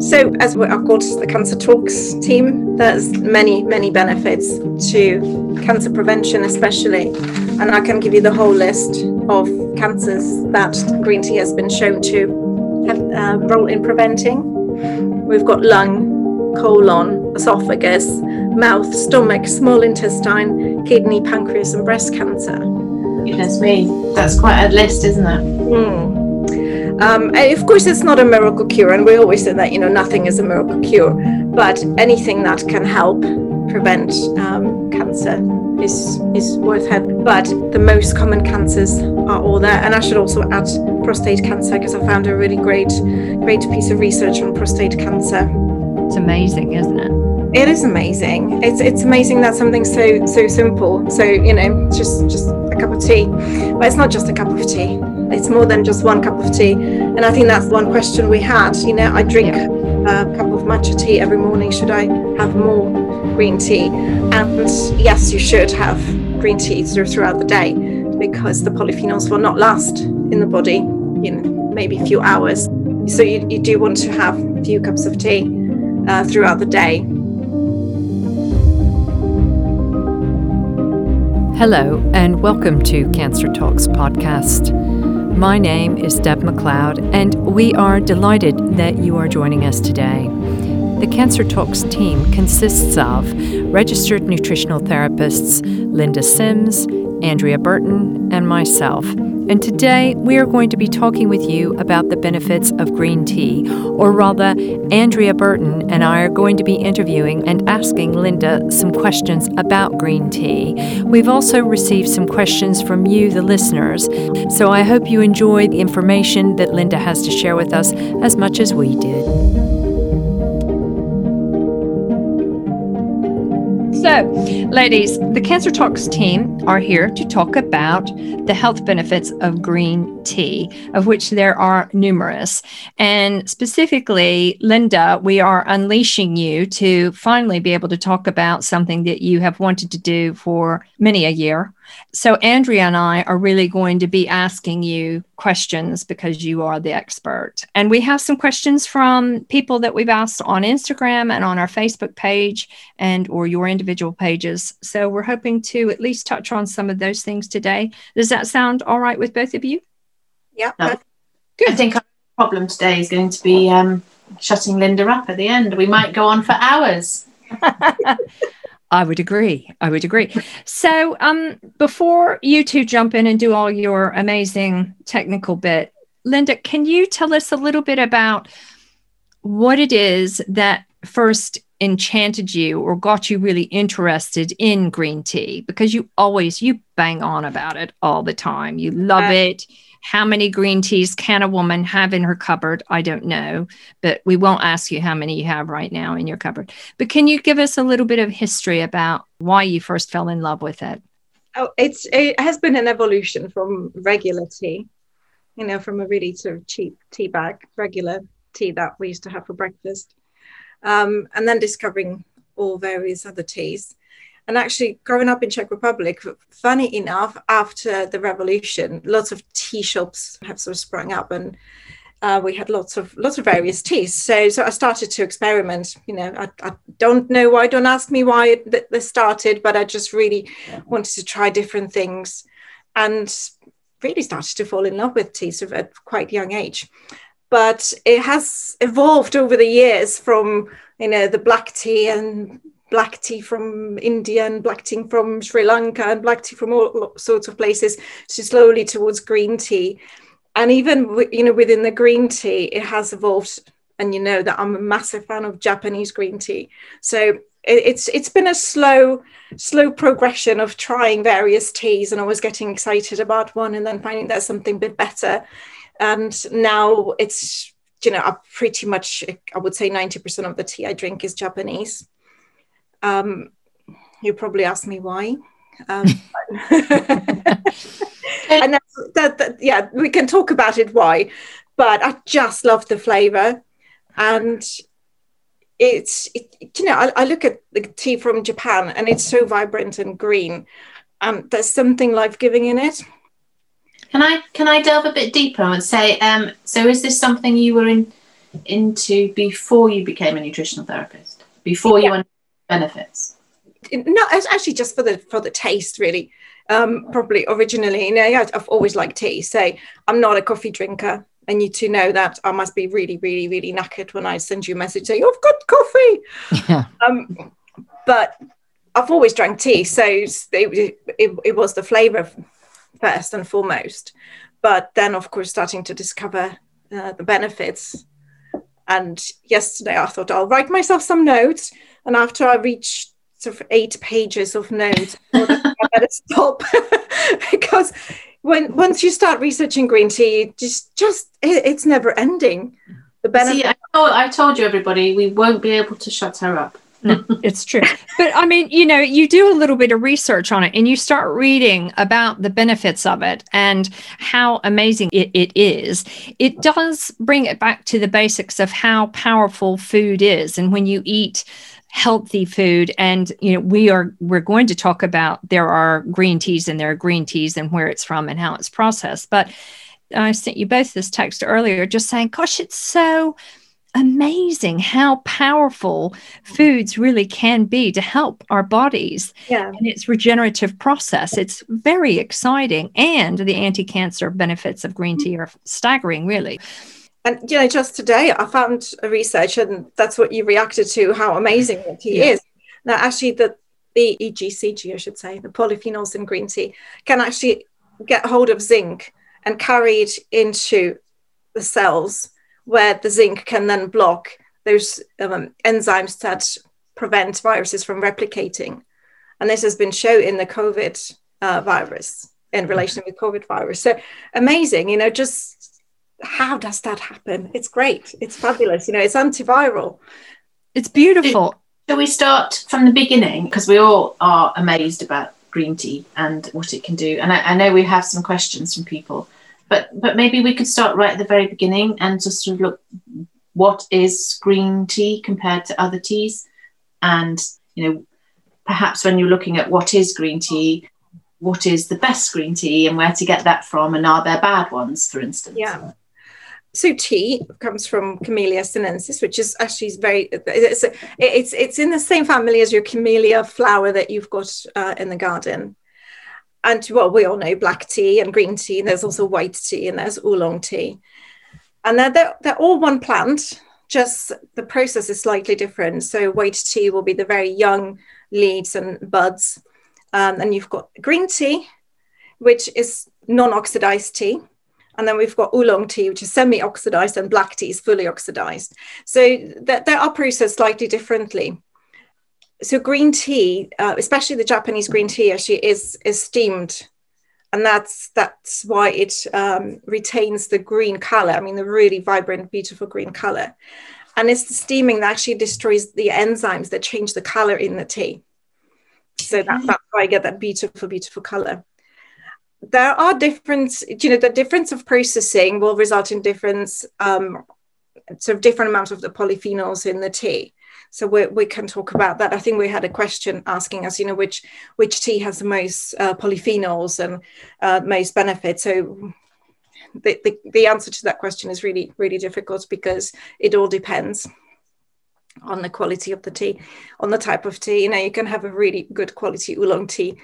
So, as I've got the Cancer Talks team, there's many, many benefits to cancer prevention, especially. And I can give you the whole list of cancers that green tea has been shown to have a role in preventing. We've got lung, colon, esophagus, mouth, stomach, small intestine, kidney, pancreas, and breast cancer. Goodness me, that's quite a list, isn't it? Mm. Um, of course, it's not a miracle cure, and we always say that you know nothing is a miracle cure, but anything that can help prevent um, cancer is is worth having. But the most common cancers are all there, and I should also add prostate cancer because I found a really great great piece of research on prostate cancer. It's amazing, isn't it? It is amazing. It's it's amazing that something so so simple. So you know, just just a cup of tea. But it's not just a cup of tea it's more than just one cup of tea. And I think that's one question we had. You know, I drink yeah. a cup of matcha tea every morning. Should I have more green tea? And yes, you should have green tea throughout the day because the polyphenols will not last in the body, you know, maybe a few hours. So you, you do want to have a few cups of tea uh, throughout the day. Hello, and welcome to Cancer Talks podcast. My name is Deb McLeod, and we are delighted that you are joining us today. The Cancer Talks team consists of registered nutritional therapists Linda Sims, Andrea Burton, and myself. And today we are going to be talking with you about the benefits of green tea, or rather, Andrea Burton and I are going to be interviewing and asking Linda some questions about green tea. We've also received some questions from you, the listeners, so I hope you enjoy the information that Linda has to share with us as much as we did. So, ladies, the Cancer Talks team are here to talk about the health benefits of green tea, of which there are numerous. And specifically, Linda, we are unleashing you to finally be able to talk about something that you have wanted to do for many a year so, Andrea and I are really going to be asking you questions because you are the expert. And we have some questions from people that we've asked on Instagram and on our Facebook page and or your individual pages. So, we're hoping to at least touch on some of those things today. Does that sound all right with both of you? Yeah. No. Good. I think our problem today is going to be um, shutting Linda up at the end. We might go on for hours. I would agree. I would agree. So, um, before you two jump in and do all your amazing technical bit, Linda, can you tell us a little bit about what it is that first enchanted you or got you really interested in green tea? Because you always you bang on about it all the time. You love uh, it how many green teas can a woman have in her cupboard? I don't know, but we won't ask you how many you have right now in your cupboard. But can you give us a little bit of history about why you first fell in love with it? Oh, it's it has been an evolution from regular tea, you know, from a really sort of cheap tea bag, regular tea that we used to have for breakfast, um, and then discovering all various other teas. And actually, growing up in Czech Republic, funny enough, after the revolution, lots of tea shops have sort of sprung up, and uh, we had lots of lots of various teas. So, so I started to experiment. You know, I, I don't know why. Don't ask me why it, this started, but I just really wanted to try different things, and really started to fall in love with tea sort of at quite young age. But it has evolved over the years from you know the black tea and black tea from India and black tea from Sri Lanka and black tea from all sorts of places to slowly towards green tea. And even you know within the green tea, it has evolved. And you know that I'm a massive fan of Japanese green tea. So it's it's been a slow slow progression of trying various teas and always getting excited about one and then finding there's something a bit better. And now it's you know, I pretty much I would say 90% of the tea I drink is Japanese. Um, you probably ask me why. Um, and that, that, yeah, we can talk about it why, but I just love the flavor, and it's it, you know I, I, look at the tea from Japan and it's so vibrant and green, and there's something life giving in it. Can I can I delve a bit deeper and say, um, so is this something you were in into before you became a nutritional therapist? Before you understood benefits? No, it's actually just for the for the taste, really. Um, probably originally, you know, I've always liked tea. So I'm not a coffee drinker and you two know that I must be really, really, really knackered when I send you a message saying, I've got coffee. Yeah. Um, but I've always drank tea. So it, it, it was the flavor first and foremost. But then, of course, starting to discover uh, the benefits. And yesterday I thought I'll write myself some notes. And after I reached sort of eight pages of notes, I better stop because when once you start researching green tea, just just it, it's never ending. The benefit. See, I told, I told you everybody we won't be able to shut her up. it's true. But I mean, you know, you do a little bit of research on it and you start reading about the benefits of it and how amazing it, it is. It does bring it back to the basics of how powerful food is. And when you eat healthy food. And you know we are we're going to talk about there are green teas and there are green teas and where it's from and how it's processed. But i sent you both this text earlier just saying gosh it's so amazing how powerful foods really can be to help our bodies. Yeah. and its regenerative process. It's very exciting. And the anti-cancer benefits of green tea are staggering really and you know, just today I found a research, and that's what you reacted to, how amazing the tea yeah. is. Now, actually, the the EGCG, I should say, the polyphenols in green tea, can actually get hold of zinc and carry it into the cells, where the zinc can then block those um, enzymes that prevent viruses from replicating. And this has been shown in the COVID uh, virus in relation with COVID virus. So amazing, you know, just how does that happen? It's great. It's fabulous. You know, it's antiviral. It's beautiful. Shall we start from the beginning? Because we all are amazed about green tea and what it can do. And I, I, know we have some questions from people, but but maybe we could start right at the very beginning and just sort of look what is green tea compared to other teas, and you know perhaps when you're looking at what is green tea, what is the best green tea and where to get that from, and are there bad ones, for instance? Yeah. So tea comes from Camellia sinensis, which is actually very it's it's it's in the same family as your camellia flower that you've got uh, in the garden. And well, we all know black tea and green tea. And there's also white tea and there's oolong tea, and they're, they're they're all one plant. Just the process is slightly different. So white tea will be the very young leaves and buds, um, and you've got green tea, which is non-oxidized tea and then we've got oolong tea, which is semi oxidized, and black tea is fully oxidized. So that they are processed slightly differently. So green tea, uh, especially the Japanese green tea, actually is, is steamed. And that's that's why it um, retains the green color. I mean, the really vibrant, beautiful green color. And it's the steaming that actually destroys the enzymes that change the color in the tea. So that, that's why I get that beautiful, beautiful color there are different you know the difference of processing will result in different um, sort of different amounts of the polyphenols in the tea. So we, we can talk about that. I think we had a question asking us you know which which tea has the most uh, polyphenols and uh, most benefits. So the, the, the answer to that question is really really difficult because it all depends on the quality of the tea on the type of tea. You know you can have a really good quality oolong tea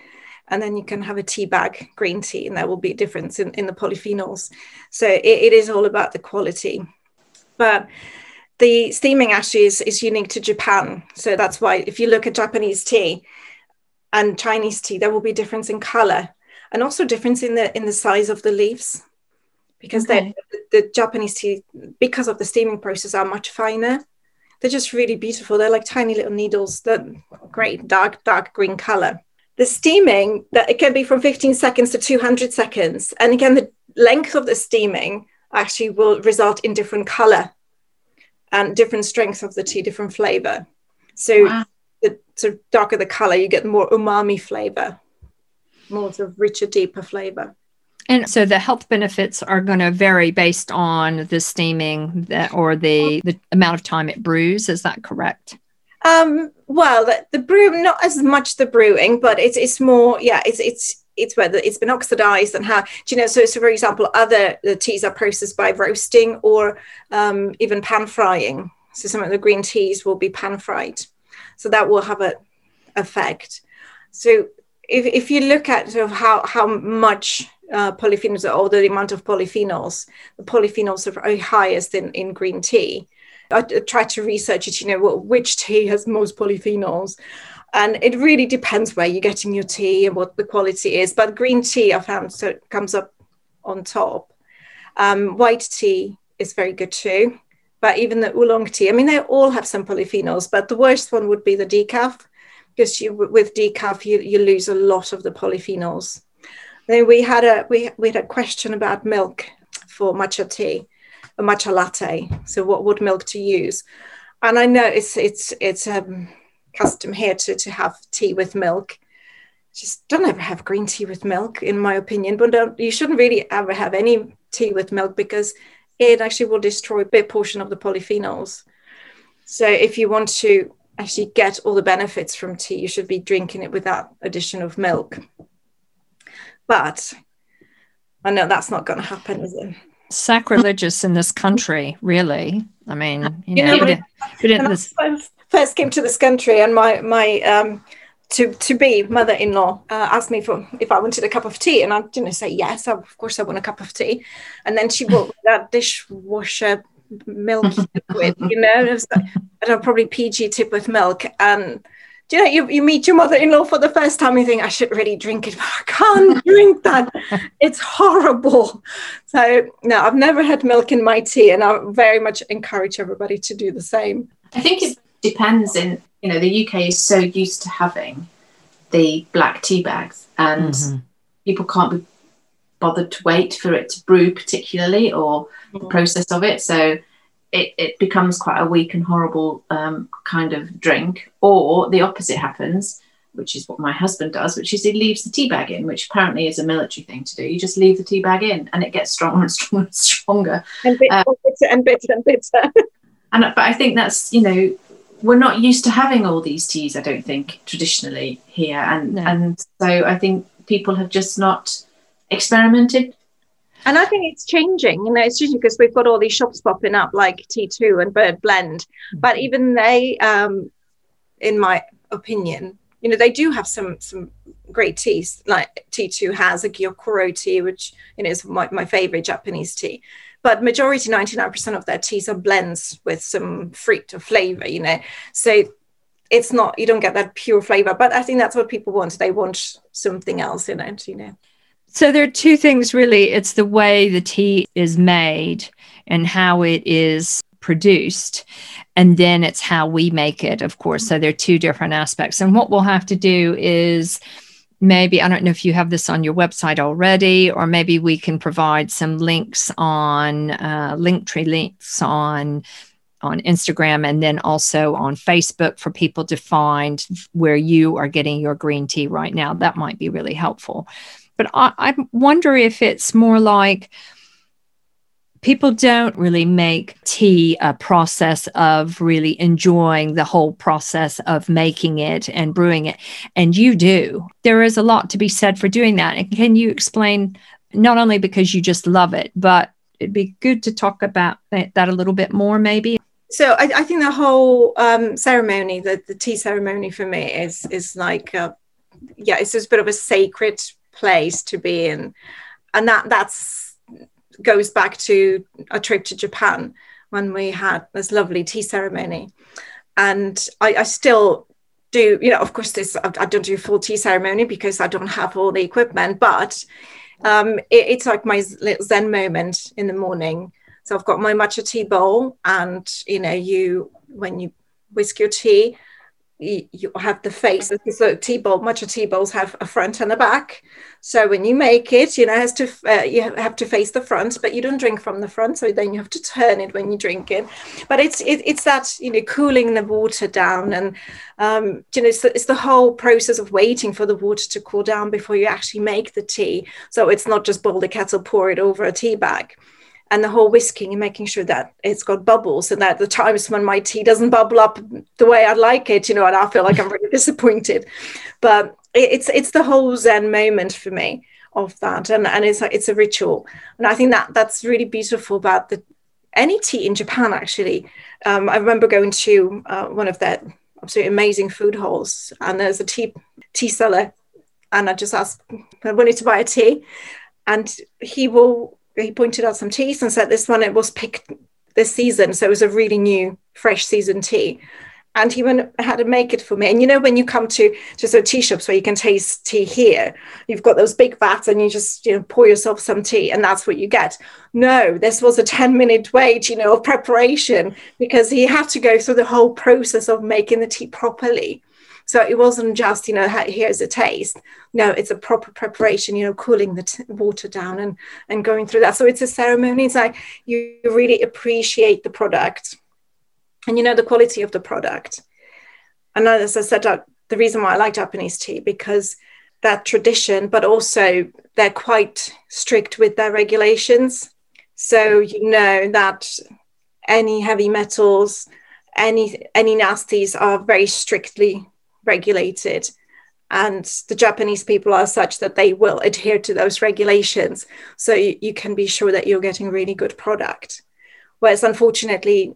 and then you can have a tea bag green tea and there will be a difference in, in the polyphenols. So it, it is all about the quality. But the steaming actually is, is unique to japan. So that's why if you look at japanese tea and chinese tea there will be difference in color and also difference in the in the size of the leaves because okay. the, the japanese tea because of the steaming process are much finer. They're just really beautiful. They're like tiny little needles that great dark dark green color the steaming that it can be from 15 seconds to 200 seconds and again the length of the steaming actually will result in different color and different strength of the tea different flavor so wow. the sort of darker the color you get more umami flavor more sort of richer deeper flavor and so the health benefits are going to vary based on the steaming that, or the, the amount of time it brews. Is that correct? Um, well, the, the brew, not as much the brewing, but it's it's more, yeah, it's it's it's whether it's been oxidized and how do you know so, so for example other the teas are processed by roasting or um, even pan frying. So some of the green teas will be pan fried. So that will have an effect. So if, if you look at sort of how how much uh, polyphenols or the amount of polyphenols the polyphenols are highest in in green tea I tried to research it you know which tea has most polyphenols. And it really depends where you're getting your tea and what the quality is. But green tea i found so comes up on top. Um, white tea is very good too. But even the oolong tea i mean they all have some polyphenols but the worst one would be the decaf because you with decaf you, you lose a lot of the polyphenols. Then we had a we, we had a question about milk for matcha tea a matcha latte so what would milk to use and i know it's it's it's um custom here to, to have tea with milk. Just don't ever have green tea with milk, in my opinion. But don't, you shouldn't really ever have any tea with milk because it actually will destroy a big portion of the polyphenols. So if you want to actually get all the benefits from tea, you should be drinking it without addition of milk. But I know that's not going to happen, is it? Sacrilegious in this country, really. I mean, you, you know, know we didn't, this first came to this country and my my um, to to be mother-in-law uh, asked me for if I wanted a cup of tea, and I didn't say yes. Of course, I want a cup of tea. And then she brought that dishwasher milk liquid, you know, it was like, I don't know, probably PG tip with milk. And do you know, you, you meet your mother-in-law for the first time, you think I should really drink it, but I can't drink that. It's horrible. So no, I've never had milk in my tea, and I very much encourage everybody to do the same. I think it depends in you know the UK is so used to having the black tea bags and mm-hmm. people can't be bothered to wait for it to brew particularly or mm-hmm. the process of it so it, it becomes quite a weak and horrible um, kind of drink or the opposite happens which is what my husband does which is he leaves the tea bag in which apparently is a military thing to do you just leave the tea bag in and it gets stronger and stronger and stronger and bitter um, and bitter and bitter and but i think that's you know we're not used to having all these teas, I don't think, traditionally here. And no. and so I think people have just not experimented. And I think it's changing, you know, it's changing because we've got all these shops popping up like T2 and Bird Blend. Mm-hmm. But even they, um, in my opinion, you know, they do have some some great teas. Like T2 has a Gyokuro tea, which you know is my, my favorite Japanese tea but majority 99% of their teas are blends with some fruit or flavor you know so it's not you don't get that pure flavor but i think that's what people want they want something else in it you know so there are two things really it's the way the tea is made and how it is produced and then it's how we make it of course so there are two different aspects and what we'll have to do is maybe I don't know if you have this on your website already, or maybe we can provide some links on uh, Linktree links on on Instagram and then also on Facebook for people to find where you are getting your green tea right now. That might be really helpful. But I, I wonder if it's more like people don't really make tea a process of really enjoying the whole process of making it and brewing it. And you do. There is a lot to be said for doing that. And can you explain, not only because you just love it, but it'd be good to talk about that a little bit more, maybe? So I, I think the whole um, ceremony, the, the tea ceremony for me is is like, a, yeah, it's just a bit of a sacred place to be in, and that that's goes back to a trip to Japan when we had this lovely tea ceremony. And I, I still do, you know, of course, this I don't do full tea ceremony because I don't have all the equipment, but um, it, it's like my little Zen moment in the morning. So I've got my matcha tea bowl, and you know, you when you whisk your tea, you, have the face so tea bowl of tea bowls have a front and a back. So when you make it you know has to uh, you have to face the front but you don't drink from the front so then you have to turn it when you drink it. But it's it, it's that you know cooling the water down and um, you know it's the, it's the whole process of waiting for the water to cool down before you actually make the tea. So it's not just boil the kettle pour it over a tea bag and the whole whisking and making sure that it's got bubbles and that the times when my tea doesn't bubble up the way I'd like it, you know, and I feel like I'm really disappointed. But it's it's the whole Zen moment for me of that, and and it's it's a ritual, and I think that that's really beautiful about the any tea in Japan. Actually, um, I remember going to uh, one of their absolutely amazing food halls, and there's a tea tea seller, and I just asked, I wanted to buy a tea, and he will he pointed out some teas and said this one it was picked this season, so it was a really new, fresh season tea and he went had to make it for me. And you know, when you come to to of tea shops where you can taste tea here, you've got those big vats and you just, you know, pour yourself some tea and that's what you get. No, this was a 10 minute wait, you know, of preparation because he had to go through the whole process of making the tea properly. So it wasn't just, you know, here's a taste. No, it's a proper preparation, you know, cooling the water down and, and going through that. So it's a ceremony. It's like you really appreciate the product and you know the quality of the product. And as I said, the reason why I like Japanese tea because that tradition, but also they're quite strict with their regulations. So you know that any heavy metals, any any nasties are very strictly regulated. And the Japanese people are such that they will adhere to those regulations. So you, you can be sure that you're getting really good product. Whereas unfortunately,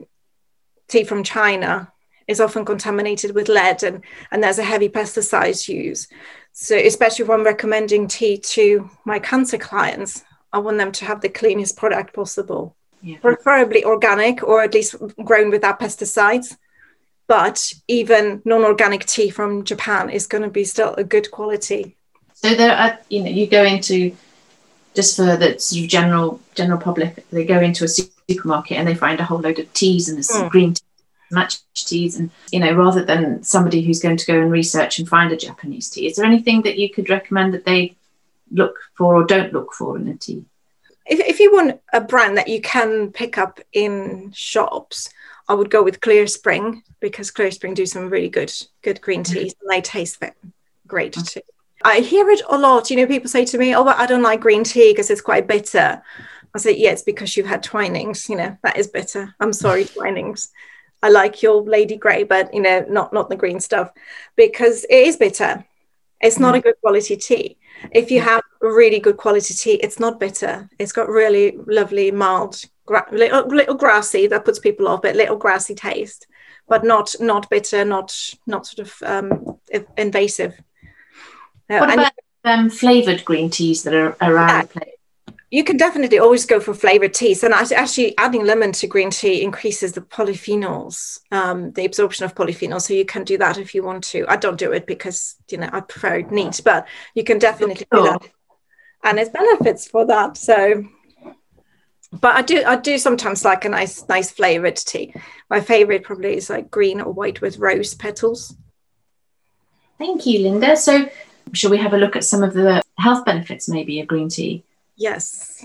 tea from China is often contaminated with lead and, and there's a heavy pesticides use. So especially when recommending tea to my cancer clients, I want them to have the cleanest product possible. Yeah. Preferably organic or at least grown without pesticides. But even non-organic tea from Japan is going to be still a good quality. So there are, you know, you go into just for the sort of general general public, they go into a supermarket and they find a whole load of teas and mm. green tea, matcha teas, and you know, rather than somebody who's going to go and research and find a Japanese tea, is there anything that you could recommend that they look for or don't look for in a tea? If, if you want a brand that you can pick up in shops, I would go with Clearspring because Clearspring do some really good good green mm. teas and they taste great mm-hmm. too. I hear it a lot. You know, people say to me, "Oh, I don't like green tea because it's quite bitter." I say, yeah, it's because you've had Twinings. You know, that is bitter. I'm sorry, Twinings. I like your Lady Grey, but you know, not not the green stuff, because it is bitter. It's not a mm-hmm. good quality tea. If you have really good quality tea, it's not bitter. It's got really lovely, mild, gra- little, little grassy. That puts people off, but little grassy taste, but not not bitter, not not sort of um, invasive. What about um, flavored green teas that are around yeah. the place? you can definitely always go for flavored teas and actually adding lemon to green tea increases the polyphenols um, the absorption of polyphenols so you can do that if you want to i don't do it because you know i prefer it neat but you can definitely do that and there's benefits for that so but i do i do sometimes like a nice nice flavored tea. My favorite probably is like green or white with rose petals. Thank you linda. So shall we have a look at some of the health benefits maybe of green tea? Yes,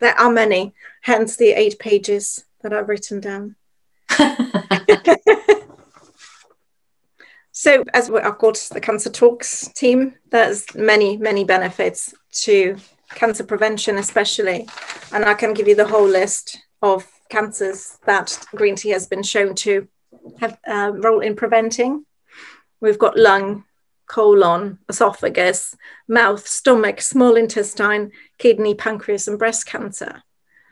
there are many, hence the eight pages that I've written down. so, as we are called the Cancer Talks team, there's many, many benefits to cancer prevention, especially. And I can give you the whole list of cancers that green tea has been shown to have a role in preventing. We've got lung, colon, esophagus, mouth, stomach, small intestine, kidney, pancreas, and breast cancer.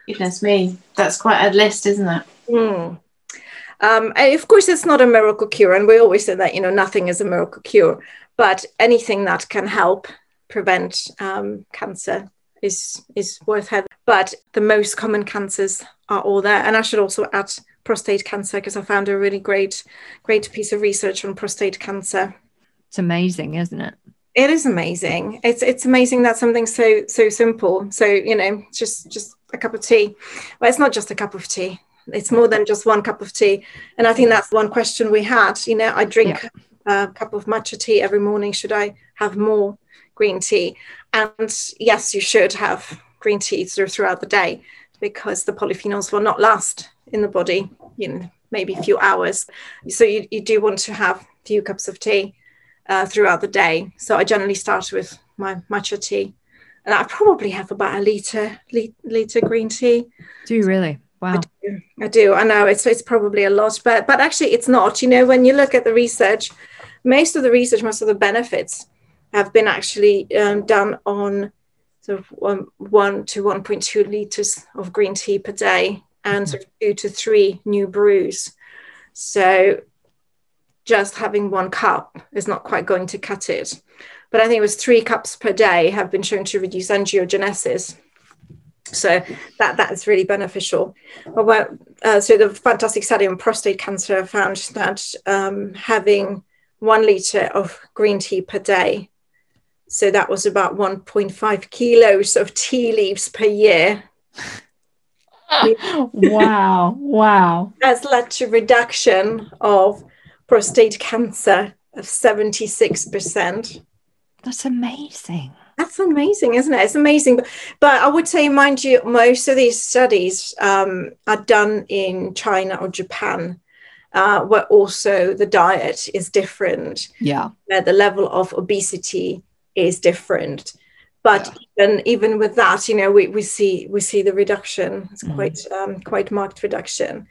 Goodness me, that's quite a list, isn't it? Mm. Um, of course, it's not a miracle cure, and we always say that you know nothing is a miracle cure, but anything that can help prevent um, cancer is is worth having. But the most common cancers are all there, and I should also add prostate cancer because I found a really great great piece of research on prostate cancer it's amazing, isn't it? It is amazing. It's it's amazing that something so so simple. So you know, just just a cup of tea. Well, it's not just a cup of tea. It's more than just one cup of tea. And I think that's one question we had. You know, I drink yeah. a cup of matcha tea every morning. Should I have more green tea? And yes, you should have green tea throughout the day because the polyphenols will not last in the body. in maybe a few hours. So you, you do want to have a few cups of tea uh, throughout the day. So I generally start with my matcha tea, and I probably have about a liter liter green tea. Do you really? Wow. I do. I do. I know it's it's probably a lot, but but actually it's not. You know, when you look at the research, most of the research, most of the benefits have been actually um, done on sort of one, one to 1.2 liters of green tea per day and sort of two to three new brews. So just having one cup is not quite going to cut it. But I think it was three cups per day have been shown to reduce angiogenesis. So that that is really beneficial. Uh, so the fantastic study on prostate cancer found that um, having one liter of green tea per day, so that was about 1.5 kilos of tea leaves per year. wow! Wow! Has led to reduction of prostate cancer of 76%. That's amazing. That's amazing, isn't it? It's amazing. But, but I would say, mind you, most of these studies um, are done in China or Japan, uh, where also the diet is different. Yeah. Uh, the level of obesity is different. But yeah. even even with that, you know, we, we see we see the reduction. It's mm-hmm. quite um, quite marked reduction.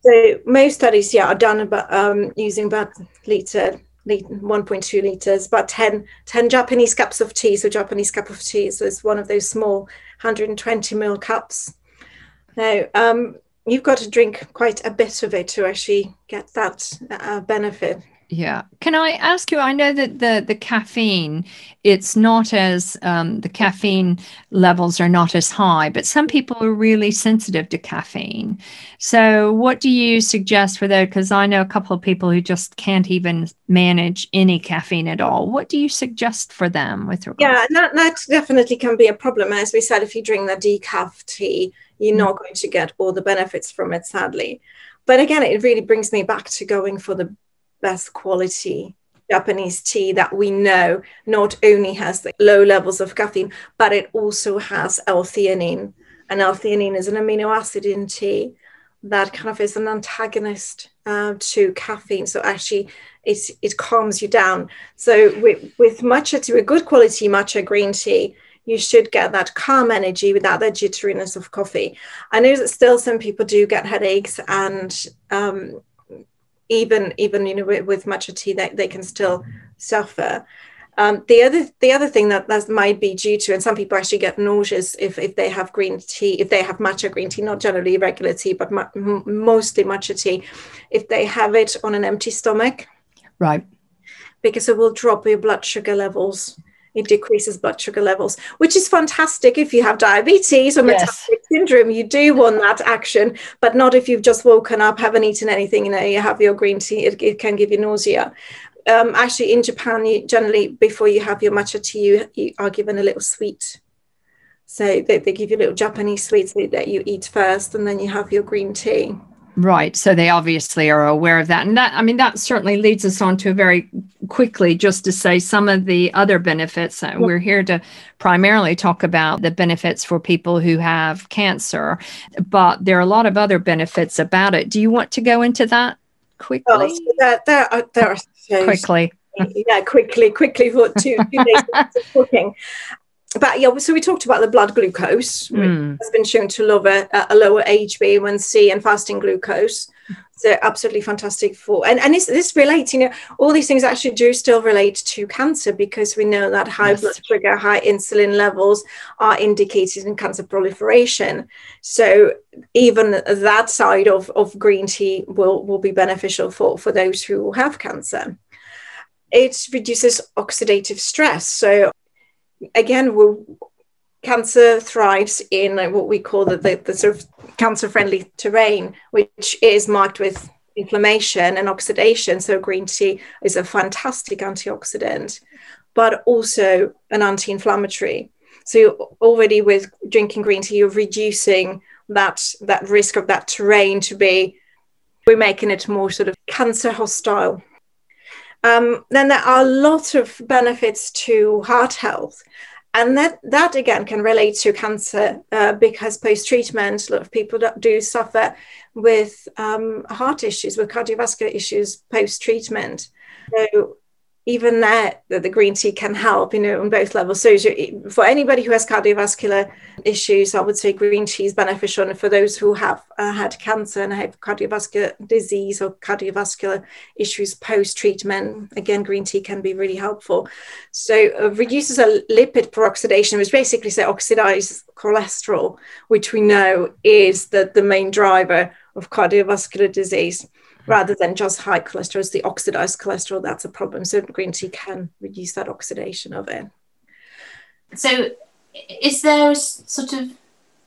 So most studies, yeah, are done about um, using about liter 1.2 liters, about 10, 10 Japanese cups of tea. So Japanese cup of tea so it's one of those small 120 ml cups. Now, um, you've got to drink quite a bit of it to actually get that uh, benefit. Yeah. Can I ask you? I know that the the caffeine, it's not as um, the caffeine levels are not as high, but some people are really sensitive to caffeine. So, what do you suggest for that? Because I know a couple of people who just can't even manage any caffeine at all. What do you suggest for them with regard? Yeah, that that definitely can be a problem. As we said, if you drink the decaf tea, you're not going to get all the benefits from it, sadly. But again, it really brings me back to going for the best quality Japanese tea that we know not only has the low levels of caffeine, but it also has L-theanine. And L-theanine is an amino acid in tea that kind of is an antagonist uh, to caffeine. So actually, it, it calms you down. So with, with matcha tea, with good quality matcha green tea, you should get that calm energy without the jitteriness of coffee. I know that still some people do get headaches and um, even even you know with, with matcha tea they, they can still suffer. Um, the other the other thing that that might be due to and some people actually get nauseous if, if they have green tea if they have matcha green tea not generally regular tea but ma- mostly matcha tea if they have it on an empty stomach. Right. Because it will drop your blood sugar levels it decreases blood sugar levels, which is fantastic if you have diabetes or yes. metabolic syndrome. You do want that action, but not if you've just woken up, haven't eaten anything, you know, you have your green tea, it, it can give you nausea. Um, actually, in Japan, you generally, before you have your matcha tea, you, you are given a little sweet. So they, they give you little Japanese sweets that you eat first, and then you have your green tea. Right. So they obviously are aware of that. And that, I mean, that certainly leads us on to very quickly just to say some of the other benefits. Uh, we're here to primarily talk about the benefits for people who have cancer, but there are a lot of other benefits about it. Do you want to go into that quickly? Oh, so there, there, are, there are quickly. yeah, quickly, quickly for two, two days of cooking but yeah, so we talked about the blood glucose, mm. has been shown to lower a lower HbA1c and fasting glucose. So absolutely fantastic for and and this, this relates, you know, all these things actually do still relate to cancer because we know that high yes. blood sugar, high insulin levels are indicated in cancer proliferation. So even that side of, of green tea will, will be beneficial for, for those who have cancer. It reduces oxidative stress. So again, cancer thrives in what we call the, the, the sort of cancer friendly terrain, which is marked with inflammation and oxidation. So, green tea is a fantastic antioxidant, but also an anti inflammatory. So, already with drinking green tea, you're reducing that, that risk of that terrain to be, we're making it more sort of cancer hostile. Um, then there are a lot of benefits to heart health. And that, that again can relate to cancer uh, because post treatment, a lot of people do suffer with um, heart issues, with cardiovascular issues post treatment. So even that that the green tea can help you know on both levels. So for anybody who has cardiovascular issues i would say green tea is beneficial. And for those who have uh, had cancer and have cardiovascular disease or cardiovascular issues post treatment again green tea can be really helpful. So uh, reduces a lipid peroxidation which basically say oxidized cholesterol which we know is the, the main driver of cardiovascular disease rather than just high cholesterol. It's the oxidized cholesterol that's a problem. So green tea can reduce that oxidation of it. So, is there a sort of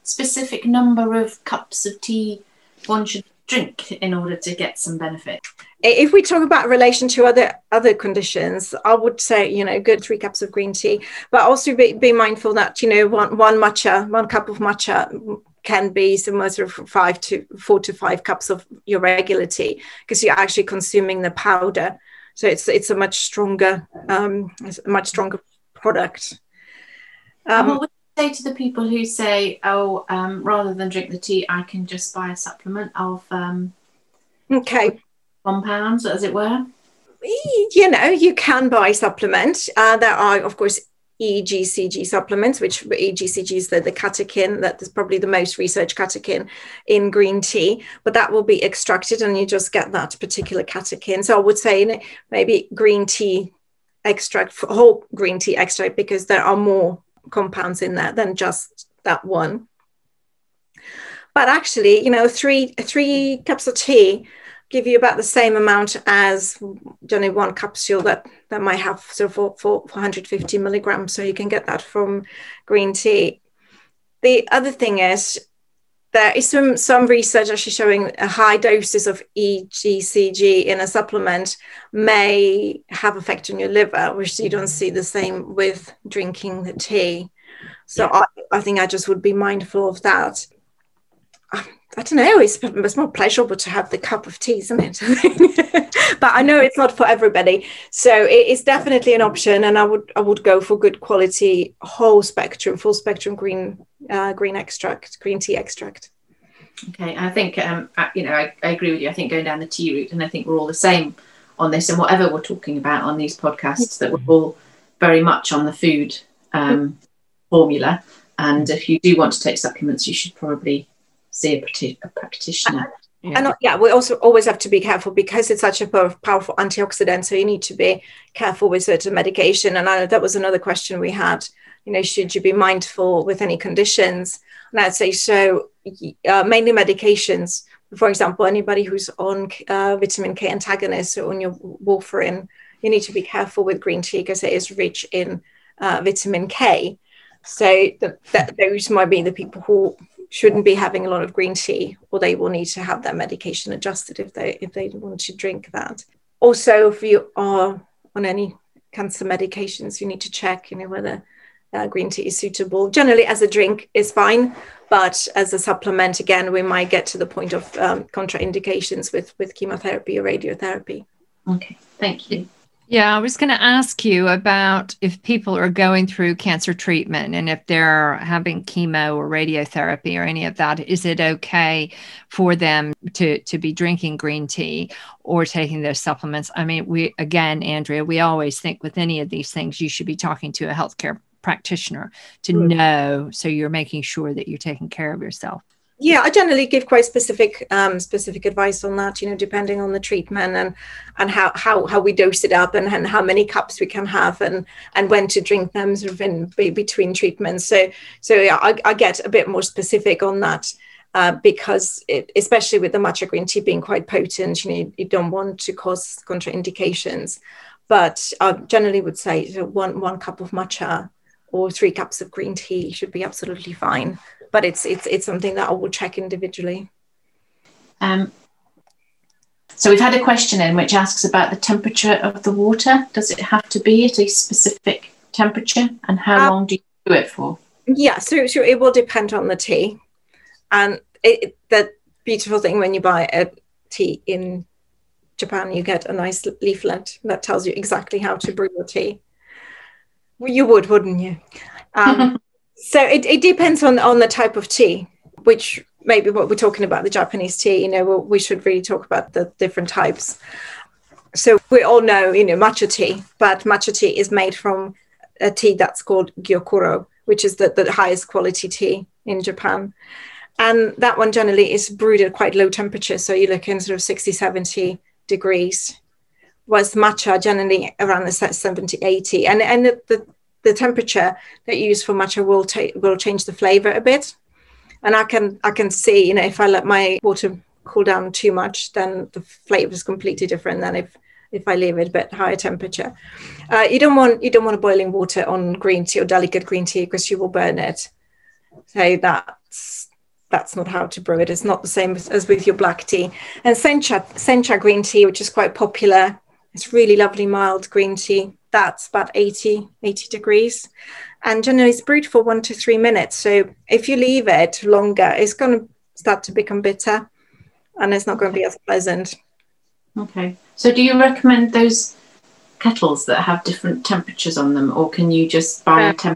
specific number of cups of tea one should drink in order to get some benefit? If we talk about relation to other other conditions, I would say you know good three cups of green tea, but also be, be mindful that you know one one matcha, one cup of matcha can be somewhere sort of five to four to five cups of your regular tea because you're actually consuming the powder. So it's it's a much stronger, um, a much stronger product. Um, what would you say to the people who say, "Oh, um, rather than drink the tea, I can just buy a supplement of um, okay compounds, as it were"? You know, you can buy supplement. Uh, there are, of course, EGCG supplements, which EGCG is the, the catechin, that is probably the most researched catechin in green tea, but that will be extracted and you just get that particular catechin. So I would say maybe green tea extract, whole green tea extract, because there are more compounds in there than just that one. But actually, you know, three three cups of tea give you about the same amount as only one capsule that that might have so for, for 450 milligrams so you can get that from green tea the other thing is there is some some research actually showing a high doses of EGCG in a supplement may have effect on your liver, which you don't see the same with drinking the tea. So yeah. I, I think I just would be mindful of that. I don't know, it's, it's more pleasurable to have the cup of tea, isn't it? but I know it's not for everybody. So it's definitely an option. And I would I would go for good quality whole spectrum, full spectrum green uh, green extract, green tea extract. Okay, I think um, you know I, I agree with you. I think going down the tea route, and I think we're all the same on this, and whatever we're talking about on these podcasts, that we're all very much on the food um, formula. And if you do want to take supplements, you should probably see a, a practitioner. Yeah. And yeah, we also always have to be careful because it's such a powerful antioxidant. So you need to be careful with certain medication. And I, that was another question we had. You know, should you be mindful with any conditions? And I'd say so. Uh, mainly medications. For example, anybody who's on uh, vitamin K antagonists or on your warfarin, you need to be careful with green tea because it is rich in uh, vitamin K. So the, that, those might be the people who shouldn't be having a lot of green tea or they will need to have their medication adjusted if they if they want to drink that. Also if you are on any cancer medications you need to check you know whether uh, green tea is suitable. Generally as a drink is fine but as a supplement again we might get to the point of um, contraindications with with chemotherapy or radiotherapy. Okay thank you yeah, I was going to ask you about if people are going through cancer treatment and if they're having chemo or radiotherapy or any of that, is it okay for them to to be drinking green tea or taking those supplements? I mean, we again, Andrea, we always think with any of these things, you should be talking to a healthcare practitioner to know so you're making sure that you're taking care of yourself yeah i generally give quite specific um, specific advice on that you know depending on the treatment and and how how, how we dose it up and, and how many cups we can have and and when to drink them sort of in between treatments. So so yeah i, I get a bit more specific on that uh, because it, especially with the matcha green tea being quite potent you know you don't want to cause contraindications. But i generally would say one one cup of matcha or three cups of green tea should be absolutely fine but it's it's it's something that I will check individually. Um, so we've had a question in which asks about the temperature of the water. Does it have to be at a specific temperature, and how um, long do you do it for? Yeah, so so it will depend on the tea, and it, the beautiful thing when you buy a tea in Japan, you get a nice leaflet that tells you exactly how to brew your tea. Well, you would, wouldn't you? Um, So it, it depends on on the type of tea, which maybe what we're talking about the Japanese tea. You know, we should really talk about the different types. so we all know, you know, matcha tea, but matcha tea is made from a tea that's called gyokuro, which is the, the highest quality tea in Japan. And that one generally is brewed at quite low temperature. So you look in sort of 60, 70 degrees, whereas matcha generally around the 70, 80. And, and the, the temperature that you use for matcha will, ta- will change the flavor a bit. And I can I can see, you know, if I let my water cool down too much, then the flavor is completely different than if if I leave it a bit higher temperature. Uh, you don't want you don't want a boiling water on green tea or delicate green tea because you will burn it. So that's that's not how to brew it. It's not the same as, as with your black tea. And sencha sencha green tea, which is quite popular, it's really lovely mild green tea. That's about 80 80 degrees, and generally it's brewed for one to three minutes. So if you leave it longer, it's going to start to become bitter, and it's not going to be as pleasant. Okay. So do you recommend those kettles that have different temperatures on them, or can you just buy a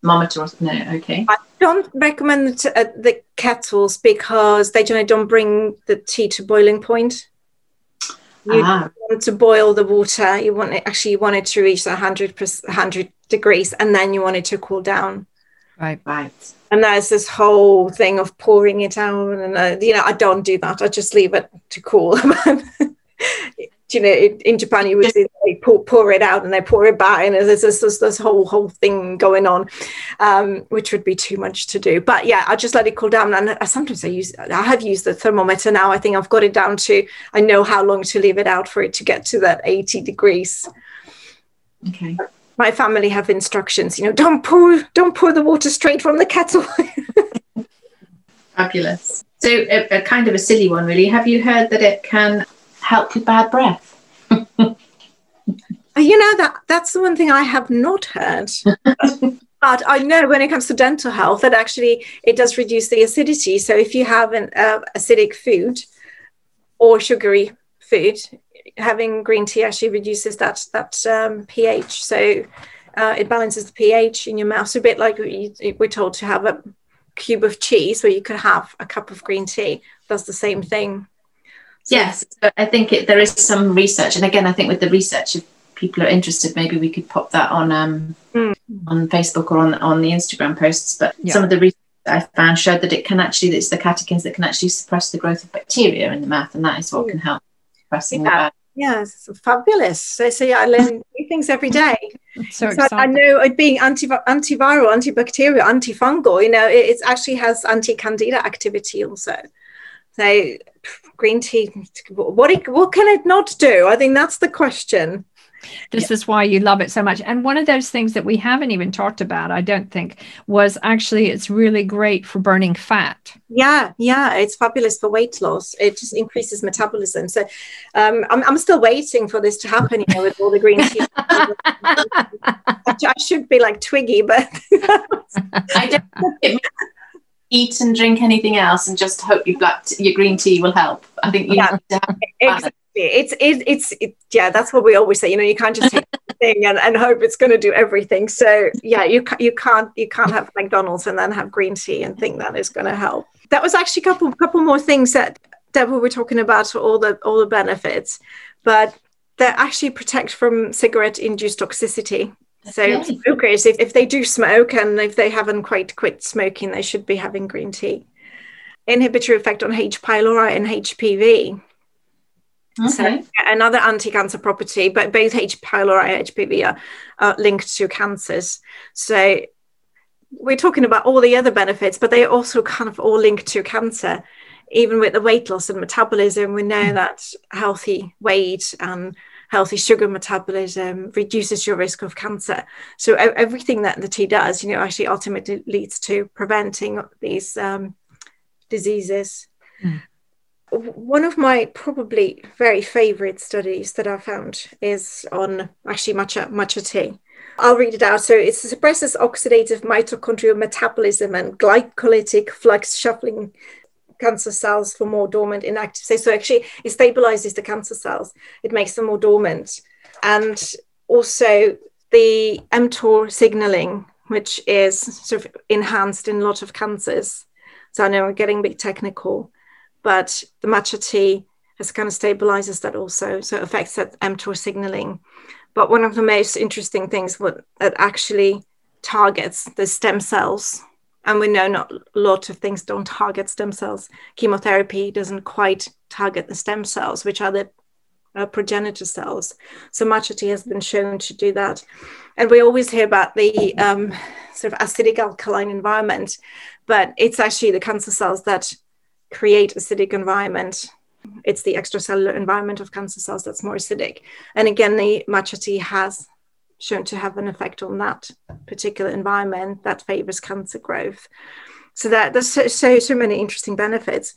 thermometer? Or, no, okay. I don't recommend uh, the kettles because they generally don't bring the tea to boiling point. You ah. want to boil the water. You want it actually you want it to reach 100 100 degrees, and then you want it to cool down. Right, right. And there's this whole thing of pouring it out, and uh, you know I don't do that. I just leave it to cool. you know, in Japan, you would they pour, pour, it out and they pour it back, and there's this, this, this whole whole thing going on, um, which would be too much to do. But yeah, I just let it cool down, and I, sometimes I use I have used the thermometer now. I think I've got it down to I know how long to leave it out for it to get to that 80 degrees. Okay. My family have instructions, you know, don't pour don't pour the water straight from the kettle. Fabulous. So, a, a kind of a silly one, really. Have you heard that it can help with bad breath? you know that that's the one thing I have not heard. but I know when it comes to dental health that actually it does reduce the acidity. So if you have an uh, acidic food or sugary food, having green tea actually reduces that that um, pH. So uh, it balances the pH in your mouth. So a bit like we, we're told to have a cube of cheese, where you could have a cup of green tea. Does the same thing. Yes, I think it, there is some research, and again, I think with the research, if people are interested, maybe we could pop that on um, mm. on Facebook or on on the Instagram posts. But yeah. some of the research I found showed that it can actually it's the catechins that can actually suppress the growth of bacteria in the mouth, and that is what mm. can help suppressing yeah. the bad. Yes, fabulous. So, so yeah, I learn new things every day. so, so I know it being anti antiviral, antibacterial, antifungal, you know, it, it actually has anti-candida activity also. So green tea, what, what can it not do? I think that's the question. This yeah. is why you love it so much. And one of those things that we haven't even talked about, I don't think, was actually it's really great for burning fat. Yeah, yeah, it's fabulous for weight loss. It just increases metabolism. So um, I'm, I'm still waiting for this to happen, you know, with all the green tea. I should be like Twiggy, but I don't eat and drink anything else and just hope your black t- your green tea will help. I think you yeah, exactly. It's it, it's it, yeah. That's what we always say. You know, you can't just take thing and, and hope it's going to do everything. So yeah, you you can't you can't have McDonald's and then have green tea and think that is going to help. That was actually a couple couple more things that that we were talking about all the all the benefits, but they actually protect from cigarette induced toxicity. So okay. smokers, if, if they do smoke and if they haven't quite quit smoking, they should be having green tea. Inhibitory effect on H. pylori and HPV. Okay. So another anti-cancer property, but both H. pylori and HPV are, are linked to cancers. So we're talking about all the other benefits, but they are also kind of all linked to cancer. Even with the weight loss and metabolism, we know mm. that healthy weight and healthy sugar metabolism reduces your risk of cancer. So everything that the tea does, you know, actually ultimately leads to preventing these um, diseases. Mm. One of my probably very favorite studies that I found is on actually matcha, matcha tea. I'll read it out. So it suppresses oxidative mitochondrial metabolism and glycolytic flux shuffling cancer cells for more dormant inactive cells. So actually, it stabilizes the cancer cells. It makes them more dormant, and also the mTOR signaling, which is sort of enhanced in a lot of cancers. So I know we're getting a bit technical, but the matcha tea has kind of stabilizes that also, so it affects that mTOR signaling. But one of the most interesting things what that actually targets the stem cells, and we know not a lot of things don't target stem cells. Chemotherapy doesn't quite target the stem cells, which are the uh, progenitor cells. So matcha tea has been shown to do that. And we always hear about the um, sort of acidic alkaline environment, but it's actually the cancer cells that create acidic environment. It's the extracellular environment of cancer cells that's more acidic. And again, the matcha has shown to have an effect on that particular environment that favors cancer growth. So that there's so, so, so many interesting benefits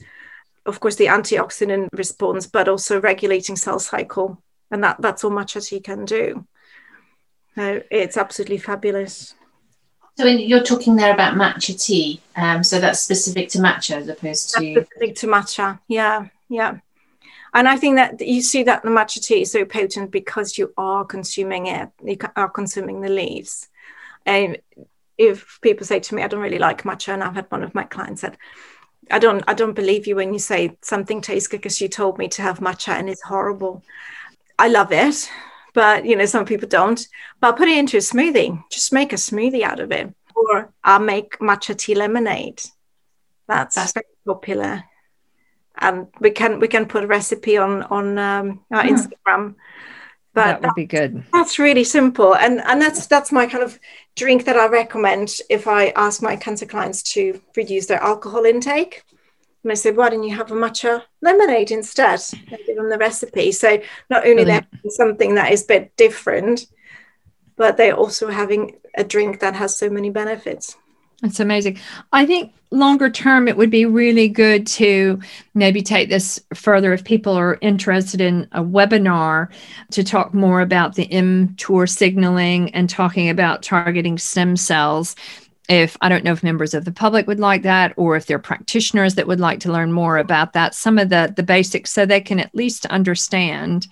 of course, the antioxidant response, but also regulating cell cycle. And that, that's all matcha tea can do. So it's absolutely fabulous. So you're talking there about matcha tea. Um, so that's specific to matcha as opposed to that's specific to matcha. Yeah, yeah. And I think that you see that the matcha tea is so potent because you are consuming it. You are consuming the leaves. And if people say to me, "I don't really like matcha," and I've had one of my clients said, I don't I don't believe you when you say something tastes good because you told me to have matcha and it's horrible. I love it, but you know some people don't. But put it into a smoothie. Just make a smoothie out of it, or I'll make matcha tea lemonade. That's, That's very popular, and we can we can put a recipe on on um, our hmm. Instagram but that would that, be good. That's really simple, and and that's that's my kind of drink that I recommend if I ask my cancer clients to reduce their alcohol intake. And I said, why don't you have a matcha lemonade instead? I give them the recipe. So not only they're something that is a bit different, but they're also having a drink that has so many benefits. That's amazing. I think longer term, it would be really good to maybe take this further if people are interested in a webinar to talk more about the mTOR signaling and talking about targeting stem cells. If I don't know if members of the public would like that, or if they're practitioners that would like to learn more about that, some of the the basics, so they can at least understand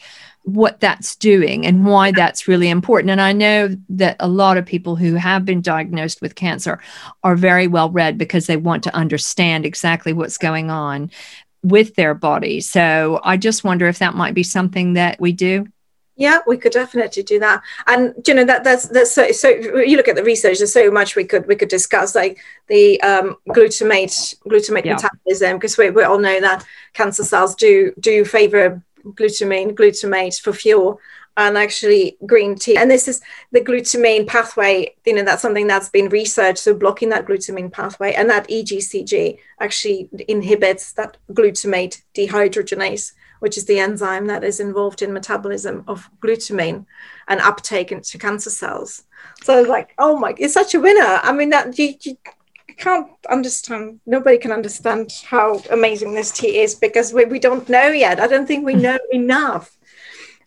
what that's doing and why that's really important. And I know that a lot of people who have been diagnosed with cancer are very well read because they want to understand exactly what's going on with their body. So I just wonder if that might be something that we do. Yeah, we could definitely do that, and you know that that's that's so. So you look at the research. There's so much we could we could discuss, like the um, glutamate glutamate yeah. metabolism, because we, we all know that cancer cells do do favor glutamine, glutamate for fuel, and actually green tea. And this is the glutamine pathway, you know, that's something that's been researched. So blocking that glutamine pathway and that EGCG actually inhibits that glutamate dehydrogenase, which is the enzyme that is involved in metabolism of glutamine and uptake into cancer cells. So like, oh my, it's such a winner. I mean, that you, you can't understand nobody can understand how amazing this tea is because we, we don't know yet. I don't think we mm. know enough.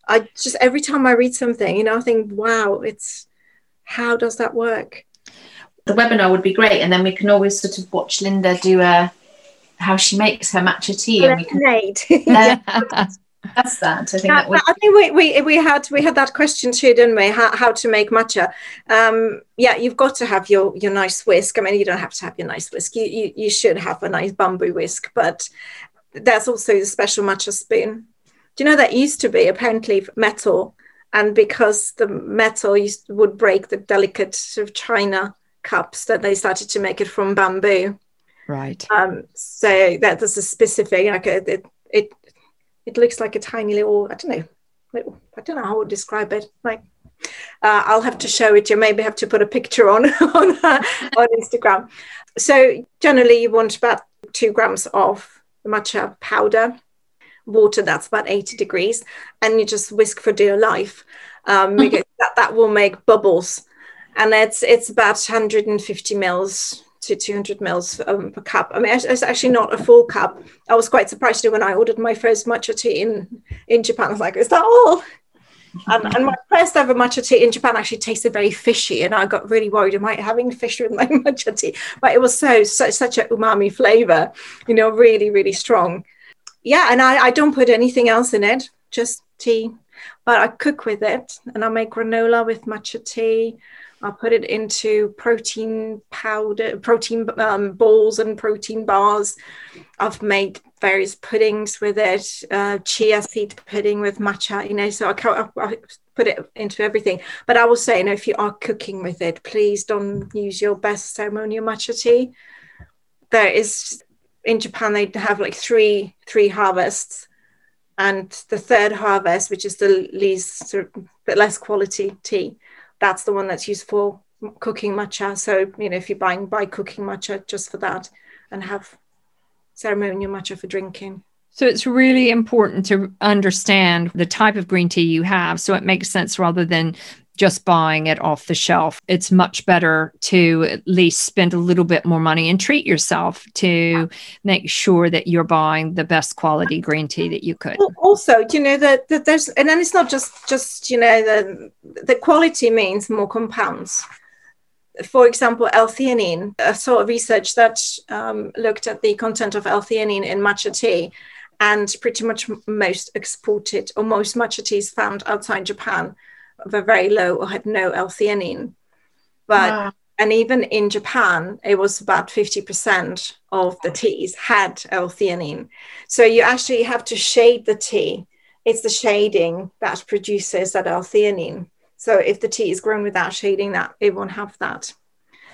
I just every time i read something you know i think wow it's how does that work? The webinar would be great and then we can always sort of watch linda do a how she makes her matcha tea and we can, that's that. I think, that was- I think we, we we had we had that question too, didn't we? How, how to make matcha? Um, yeah, you've got to have your your nice whisk. I mean, you don't have to have your nice whisk. You you, you should have a nice bamboo whisk, but there's also the special matcha spoon. Do you know that used to be apparently metal, and because the metal used, would break the delicate sort of china cups, that they started to make it from bamboo. Right. Um, so that is a specific like a, it, it it looks like a tiny little, I don't know, little, I don't know how to describe it. Like, uh, I'll have to show it you. Maybe have to put a picture on on, uh, on Instagram. So generally, you want about two grams of matcha powder, water that's about 80 degrees, and you just whisk for dear life. Um, that that will make bubbles, and it's it's about 150 mils to 200 mils um, per cup. I mean, it's actually not a full cup. I was quite surprised when I ordered my first matcha tea in, in Japan. I was like, is that all? And, and, my first ever matcha tea in Japan actually tasted very fishy, and I got really worried. Am I having fish with my matcha tea? But it was so, so such an umami flavor, you know, really, really strong. Yeah, and I, I don't put anything else in it, just tea. But I cook with it, and I make granola with matcha tea. I put it into protein powder, protein um, balls, and protein bars. I've made various puddings with it, uh, chia seed pudding with matcha. You know, so I, I, put it into everything. But I will say, you know, if you are cooking with it, please don't use your best ceremonial matcha tea. There is in Japan they have like three three harvests, and the third harvest, which is the least sort of bit less quality tea, that's the one that's used for cooking matcha. So you know, if you're buying buy cooking matcha just for that, and have ceremonial matcha for drinking. So it's really important to understand the type of green tea you have so it makes sense rather than just buying it off the shelf. It's much better to at least spend a little bit more money and treat yourself to make sure that you're buying the best quality green tea that you could. Also, you know that, that there's and then it's not just just you know the the quality means more compounds. For example, L-theanine. I saw research that um, looked at the content of L-theanine in matcha tea, and pretty much most exported or most matcha teas found outside Japan were very low or had no L-theanine. But wow. and even in Japan, it was about 50% of the teas had L-theanine. So you actually have to shade the tea. It's the shading that produces that L-theanine. So if the tea is grown without shading that, it won't have that.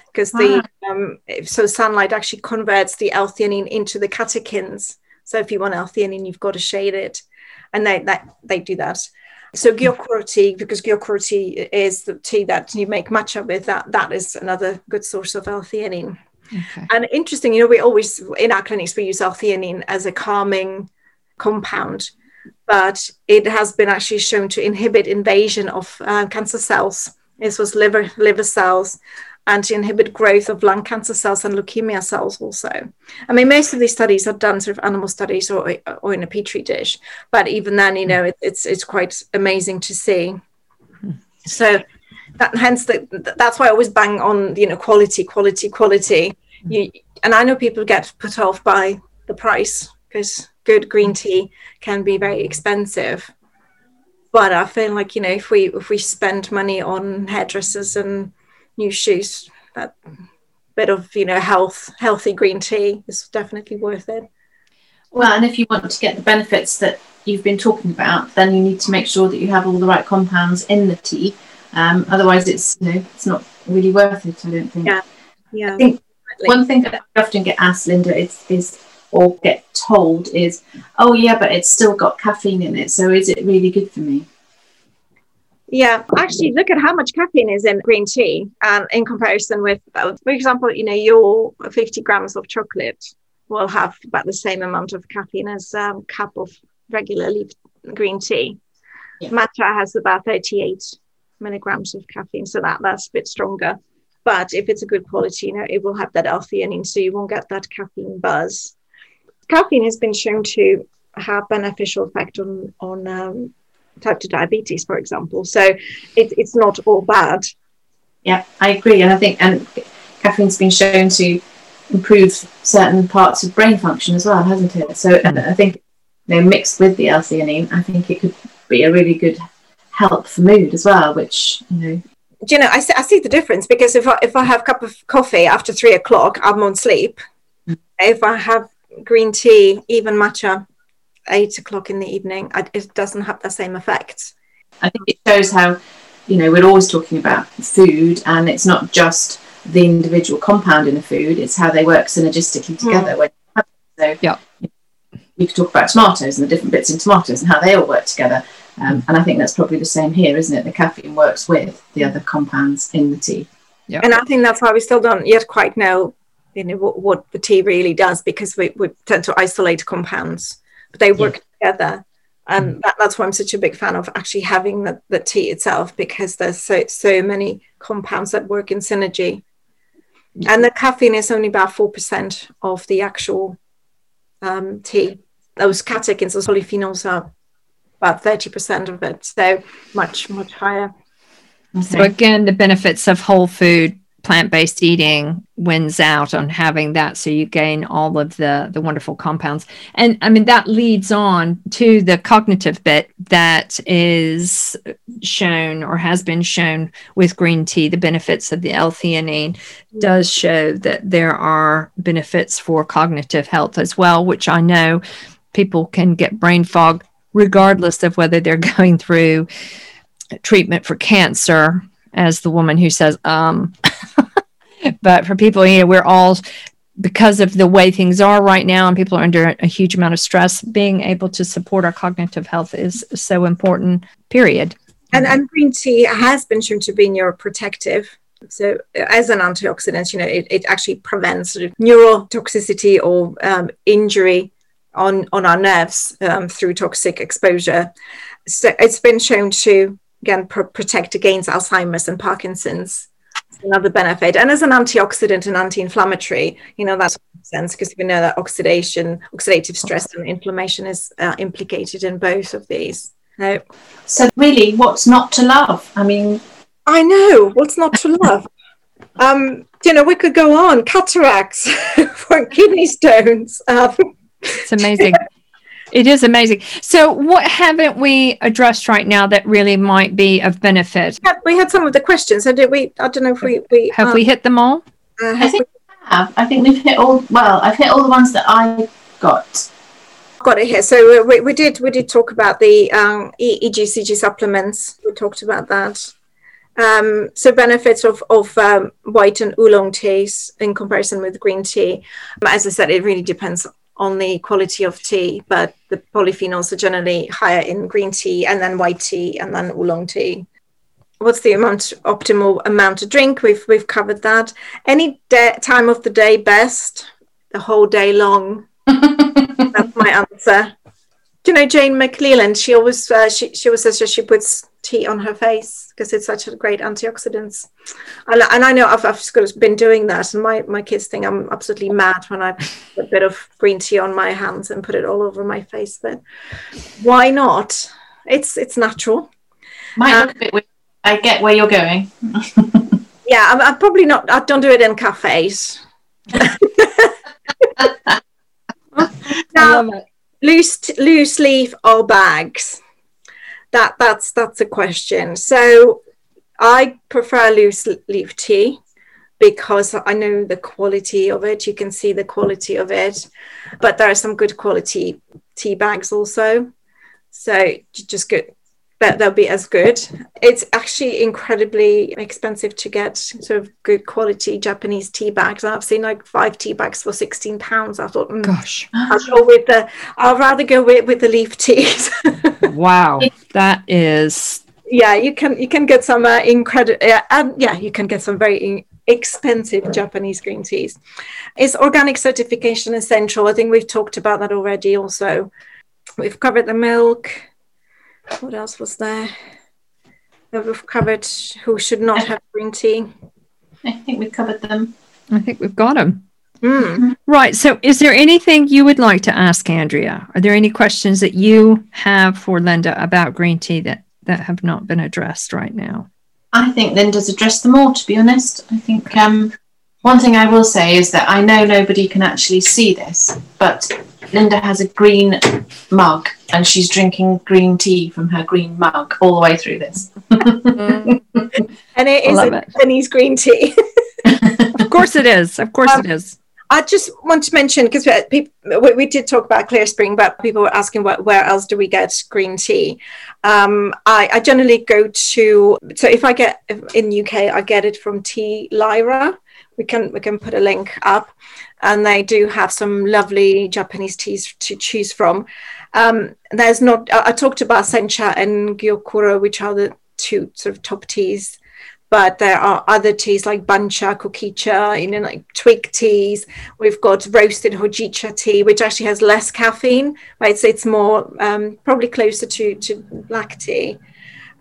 Because the um, so sunlight actually converts the L-theanine into the catechins. So if you want L-theanine, you've got to shade it, and they that they do that. So gyokuro tea, because gyokuro tea is the tea that you make matcha with, that that is another good source of L-theanine. Okay. And interesting, you know, we always in our clinics we use L-theanine as a calming compound, but it has been actually shown to inhibit invasion of uh, cancer cells. This was liver liver cells and to inhibit growth of lung cancer cells and leukemia cells also. I mean, most of these studies are done sort of animal studies or, or in a petri dish, but even then, you know, it, it's it's quite amazing to see. So that, hence the, that's why I always bang on, you know, quality, quality, quality. You, and I know people get put off by the price because good green tea can be very expensive. But I feel like you know if we if we spend money on hairdressers and new shoes. That bit of you know health, healthy green tea is definitely worth it. Well, and if you want to get the benefits that you've been talking about, then you need to make sure that you have all the right compounds in the tea. Um, otherwise, it's you know it's not really worth it. I don't think. Yeah, yeah. I think one thing that I often get asked, Linda, is is or get told is, oh yeah, but it's still got caffeine in it, so is it really good for me? Yeah, actually, look at how much caffeine is in green tea, and in comparison with, uh, for example, you know, your 50 grams of chocolate will have about the same amount of caffeine as a um, cup of regular leaf green tea. Yeah. Matcha has about 38 milligrams of caffeine, so that that's a bit stronger. But if it's a good quality, you know, it will have that L-theanine, so you won't get that caffeine buzz. Caffeine has been shown to have beneficial effect on on um, type 2 diabetes, for example. So it, it's not all bad. Yeah, I agree. And I think and caffeine's been shown to improve certain parts of brain function as well, hasn't it? So I think you know, mixed with the L-theanine, I think it could be a really good help for mood as well, which, you know, do you know, I see, I see the difference because if I, if I have a cup of coffee after three o'clock, I'm on sleep. Mm. If I have green tea, even matcha, eight o'clock in the evening, it doesn't have the same effect. I think it shows how, you know, we're always talking about food, and it's not just the individual compound in a food; it's how they work synergistically hmm. together. Mm. so, yeah, you could talk about tomatoes and the different bits in tomatoes and how they all work together. Um, and I think that's probably the same here, isn't it? The caffeine works with the other compounds in the tea. Yeah. And I think that's why we still don't yet quite know, you know, what, what the tea really does because we, we tend to isolate compounds but they work yeah. together. And mm. that, that's why I'm such a big fan of actually having the, the tea itself because there's so so many compounds that work in synergy. And the caffeine is only about four percent of the actual um, tea. Those catechins, those polyphenols, are about thirty percent of it, so much much higher. So again, the benefits of whole food plant-based eating wins out on having that so you gain all of the the wonderful compounds. And i mean that leads on to the cognitive bit that is shown or has been shown with green tea. The benefits of the l-theanine does show that there are benefits for cognitive health as well which i know people can get brain fog regardless of whether they're going through treatment for cancer as the woman who says um but for people you know we're all because of the way things are right now and people are under a huge amount of stress being able to support our cognitive health is so important period. And, and green tea has been shown to be neuroprotective. So as an antioxidant you know it, it actually prevents sort of neurotoxicity or um, injury on on our nerves um, through toxic exposure. So it's been shown to again pr- protect against alzheimer's and parkinson's another benefit. And as an antioxidant and anti-inflammatory, you know, that makes sense because we know that oxidation, oxidative stress and inflammation is uh, implicated in both of these. So, so really, what's not to love? I mean, I know what's not to love. um, you know, we could go on cataracts, for kidney stones. Um, it's amazing. It is amazing. So, what haven't we addressed right now that really might be of benefit? We had some of the questions, so did we? I don't know if we, we have um, we hit them all. Uh, I think we have. I think we've hit all. Well, I've hit all the ones that I got. Got it here. So uh, we, we did we did talk about the um, EGCG supplements. We talked about that. Um, so benefits of, of um, white and oolong teas in comparison with green tea. As I said, it really depends on the quality of tea, but the polyphenols are generally higher in green tea and then white tea and then oolong tea. What's the amount optimal amount to drink? We've we've covered that. Any de- time of the day best? The whole day long. That's my answer. Do you know Jane McLelland. She always uh, she she always says she puts tea on her face because it's such a great antioxidant. And, and I know I've, I've been doing that, and my, my kids think I'm absolutely mad when I put a bit of green tea on my hands and put it all over my face. But why not? It's it's natural. Might um, look a bit weird. I get where you're going. yeah, I'm, I'm, probably not. I don't do it in cafes. now, loose loose leaf or bags that that's that's a question. So I prefer loose leaf tea because I know the quality of it. You can see the quality of it, but there are some good quality tea bags also. So just good that they'll be as good. It's actually incredibly expensive to get sort of good quality Japanese tea bags. I've seen like five tea bags for sixteen pounds. I thought, mm, gosh, I'll go with the. I'll rather go with, with the leaf teas. wow, that is. Yeah, you can you can get some uh, incredible yeah, and yeah, you can get some very in- expensive Japanese green teas. Is organic certification essential? I think we've talked about that already. Also, we've covered the milk what else was there? We've covered who should not have green tea. I think we've covered them. I think we've got them. Mm. Right. So, is there anything you would like to ask Andrea? Are there any questions that you have for Linda about green tea that, that have not been addressed right now? I think Linda's addressed them all, to be honest. I think um, one thing I will say is that I know nobody can actually see this, but Linda has a green mug and she's drinking green tea from her green mug all the way through this. mm. And it is a Chinese green tea. of course it is. Of course um, it is. I just want to mention because we, we, did talk about Clearspring, but people were asking what, where else do we get green tea? Um, I, I, generally go to so if I get in UK, I get it from TeaLyra. We can we can put a link up, and they do have some lovely Japanese teas to choose from. Um, there's not, I, I, talked about Sencha and Gyokuro, which are the two sort of top teas, but there are other teas like Bancha, Kokicha, you know, like twig teas. We've got roasted Hojicha tea, which actually has less caffeine, right? So it's more, um, probably closer to, to black tea.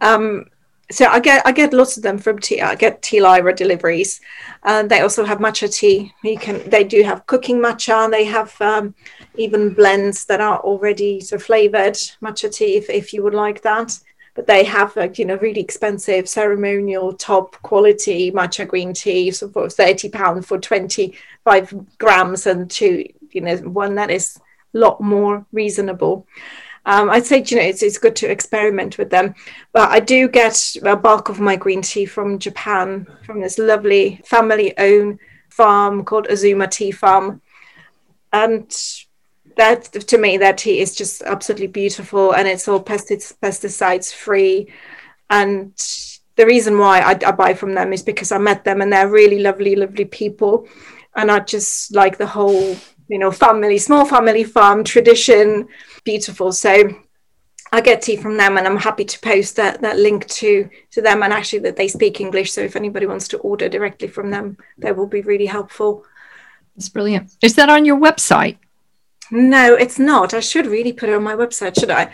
Um, so I get I get lots of them from tea. I get TeaLyra deliveries, and they also have matcha tea. You can they do have cooking matcha. They have um, even blends that are already so flavored matcha tea if, if you would like that. but they have like you know really expensive ceremonial top quality matcha green tea so for 30 pounds for 25 grams and two you know one that is a lot more reasonable um, I'd say you know it's, it's good to experiment with them, but I do get a bulk of my green tea from Japan from this lovely family-owned farm called Azuma Tea Farm, and that to me that tea is just absolutely beautiful and it's all pesticides free. And the reason why I, I, buy from them is because I met them and they're really lovely lovely people. And I just like the whole you know family small family farm tradition beautiful so I get tea from them and I'm happy to post that that link to to them and actually that they speak English so if anybody wants to order directly from them that will be really helpful it's brilliant is that on your website no, it's not. I should really put it on my website, should I?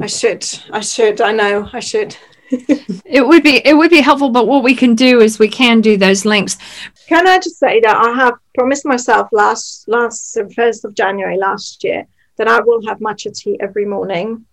I should. I should. I know. I should. it would be it would be helpful, but what we can do is we can do those links. Can I just say that I have promised myself last last first of January last year that I will have matcha tea every morning,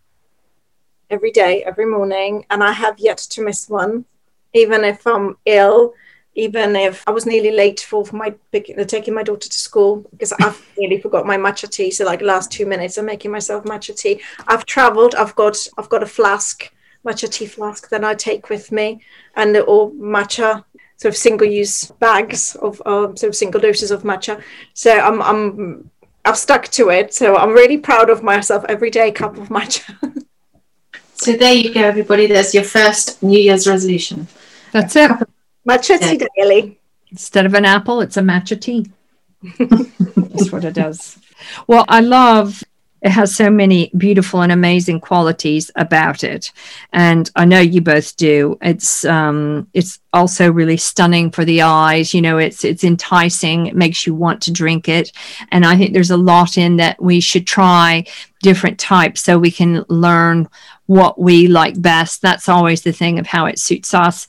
every day, every morning, and I have yet to miss one, even if I'm ill even if I was nearly late for, for my uh, taking my daughter to school because I've nearly forgot my matcha tea. So like last two minutes, I'm making myself matcha tea. I've travelled. I've got I've got a flask, matcha tea flask that I take with me, and all matcha sort of single use bags of uh, sort of single doses of matcha. So I'm I'm I've stuck to it. So I'm really proud of myself. Every day, cup of matcha. so there you go, everybody. There's your first New Year's resolution. That's it. Matcha tea daily. Instead of an apple, it's a matcha tea. That's what it does. Well, I love it has so many beautiful and amazing qualities about it. And i know you both do. It's um it's also really stunning for the eyes. You know it's it's enticing. It makes you want to drink it. And i think there's a lot in that we should try different types so we can learn what we like best. That's always the thing of how it suits us.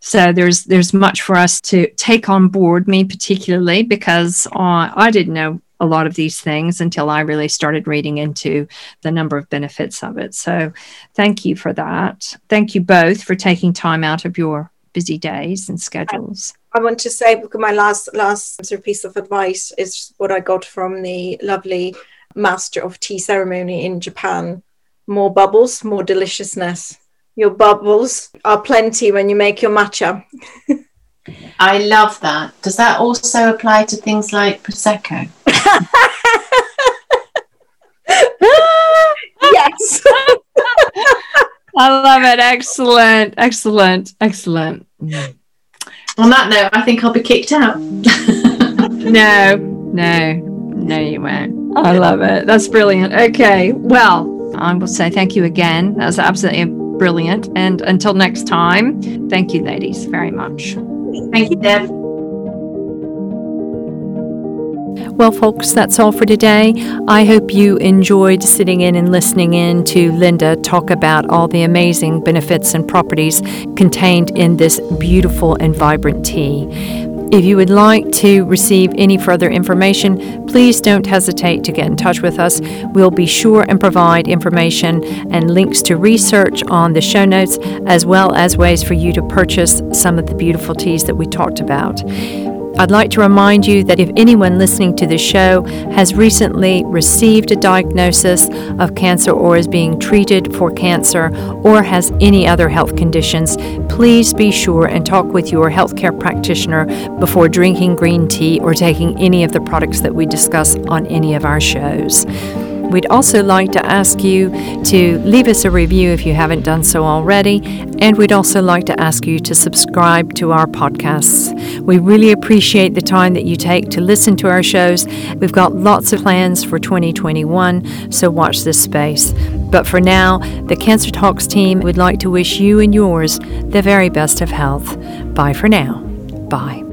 So there's there's much for us to take on board, me particularly, because uh, I didn't know a lot of these things until I really started reading into the number of benefits of it. So thank you for that. Thank you both for taking time out of your busy days and schedules. I, I want to say because my last last sort of piece of advice is what I got from the lovely master of tea ceremony in Japan. More bubbles, more deliciousness your bubbles are plenty when you make your matcha. I love that. Does that also apply to things like prosecco? yes. I love it. Excellent. Excellent. Excellent. Mm. On that note, I think I'll be kicked out. no, no, no, you won't. I love it. That's brilliant. Okay. Well, I will say thank you again. That's absolutely brilliant. And until next time, thank you, ladies, very much. Thank you, Deb. Well, folks, that's all for today. I hope you enjoyed sitting in and listening in to Linda talk about all the amazing benefits and properties contained in this beautiful and vibrant tea. If you would like to receive any further information, please don't hesitate to get in touch with us. We'll be sure and provide information and links to research on the show notes, as well as ways for you to purchase some of the beautiful teas that we talked about. I'd like to remind you that if anyone listening to the show has recently received a diagnosis of cancer or is being treated for cancer or has any other health conditions, please be sure and talk with your healthcare practitioner before drinking green tea or taking any of the products that we discuss on any of our shows. We'd also like to ask you to leave us a review if you haven't done so already, and we'd also like to ask you to subscribe to our podcasts. We really appreciate the time that you take to listen to our shows. We've got lots of plans for 2021, so watch this space. But for now, the Cancer Talks team would like to wish you and yours the very best of health. Bye for now. Bye.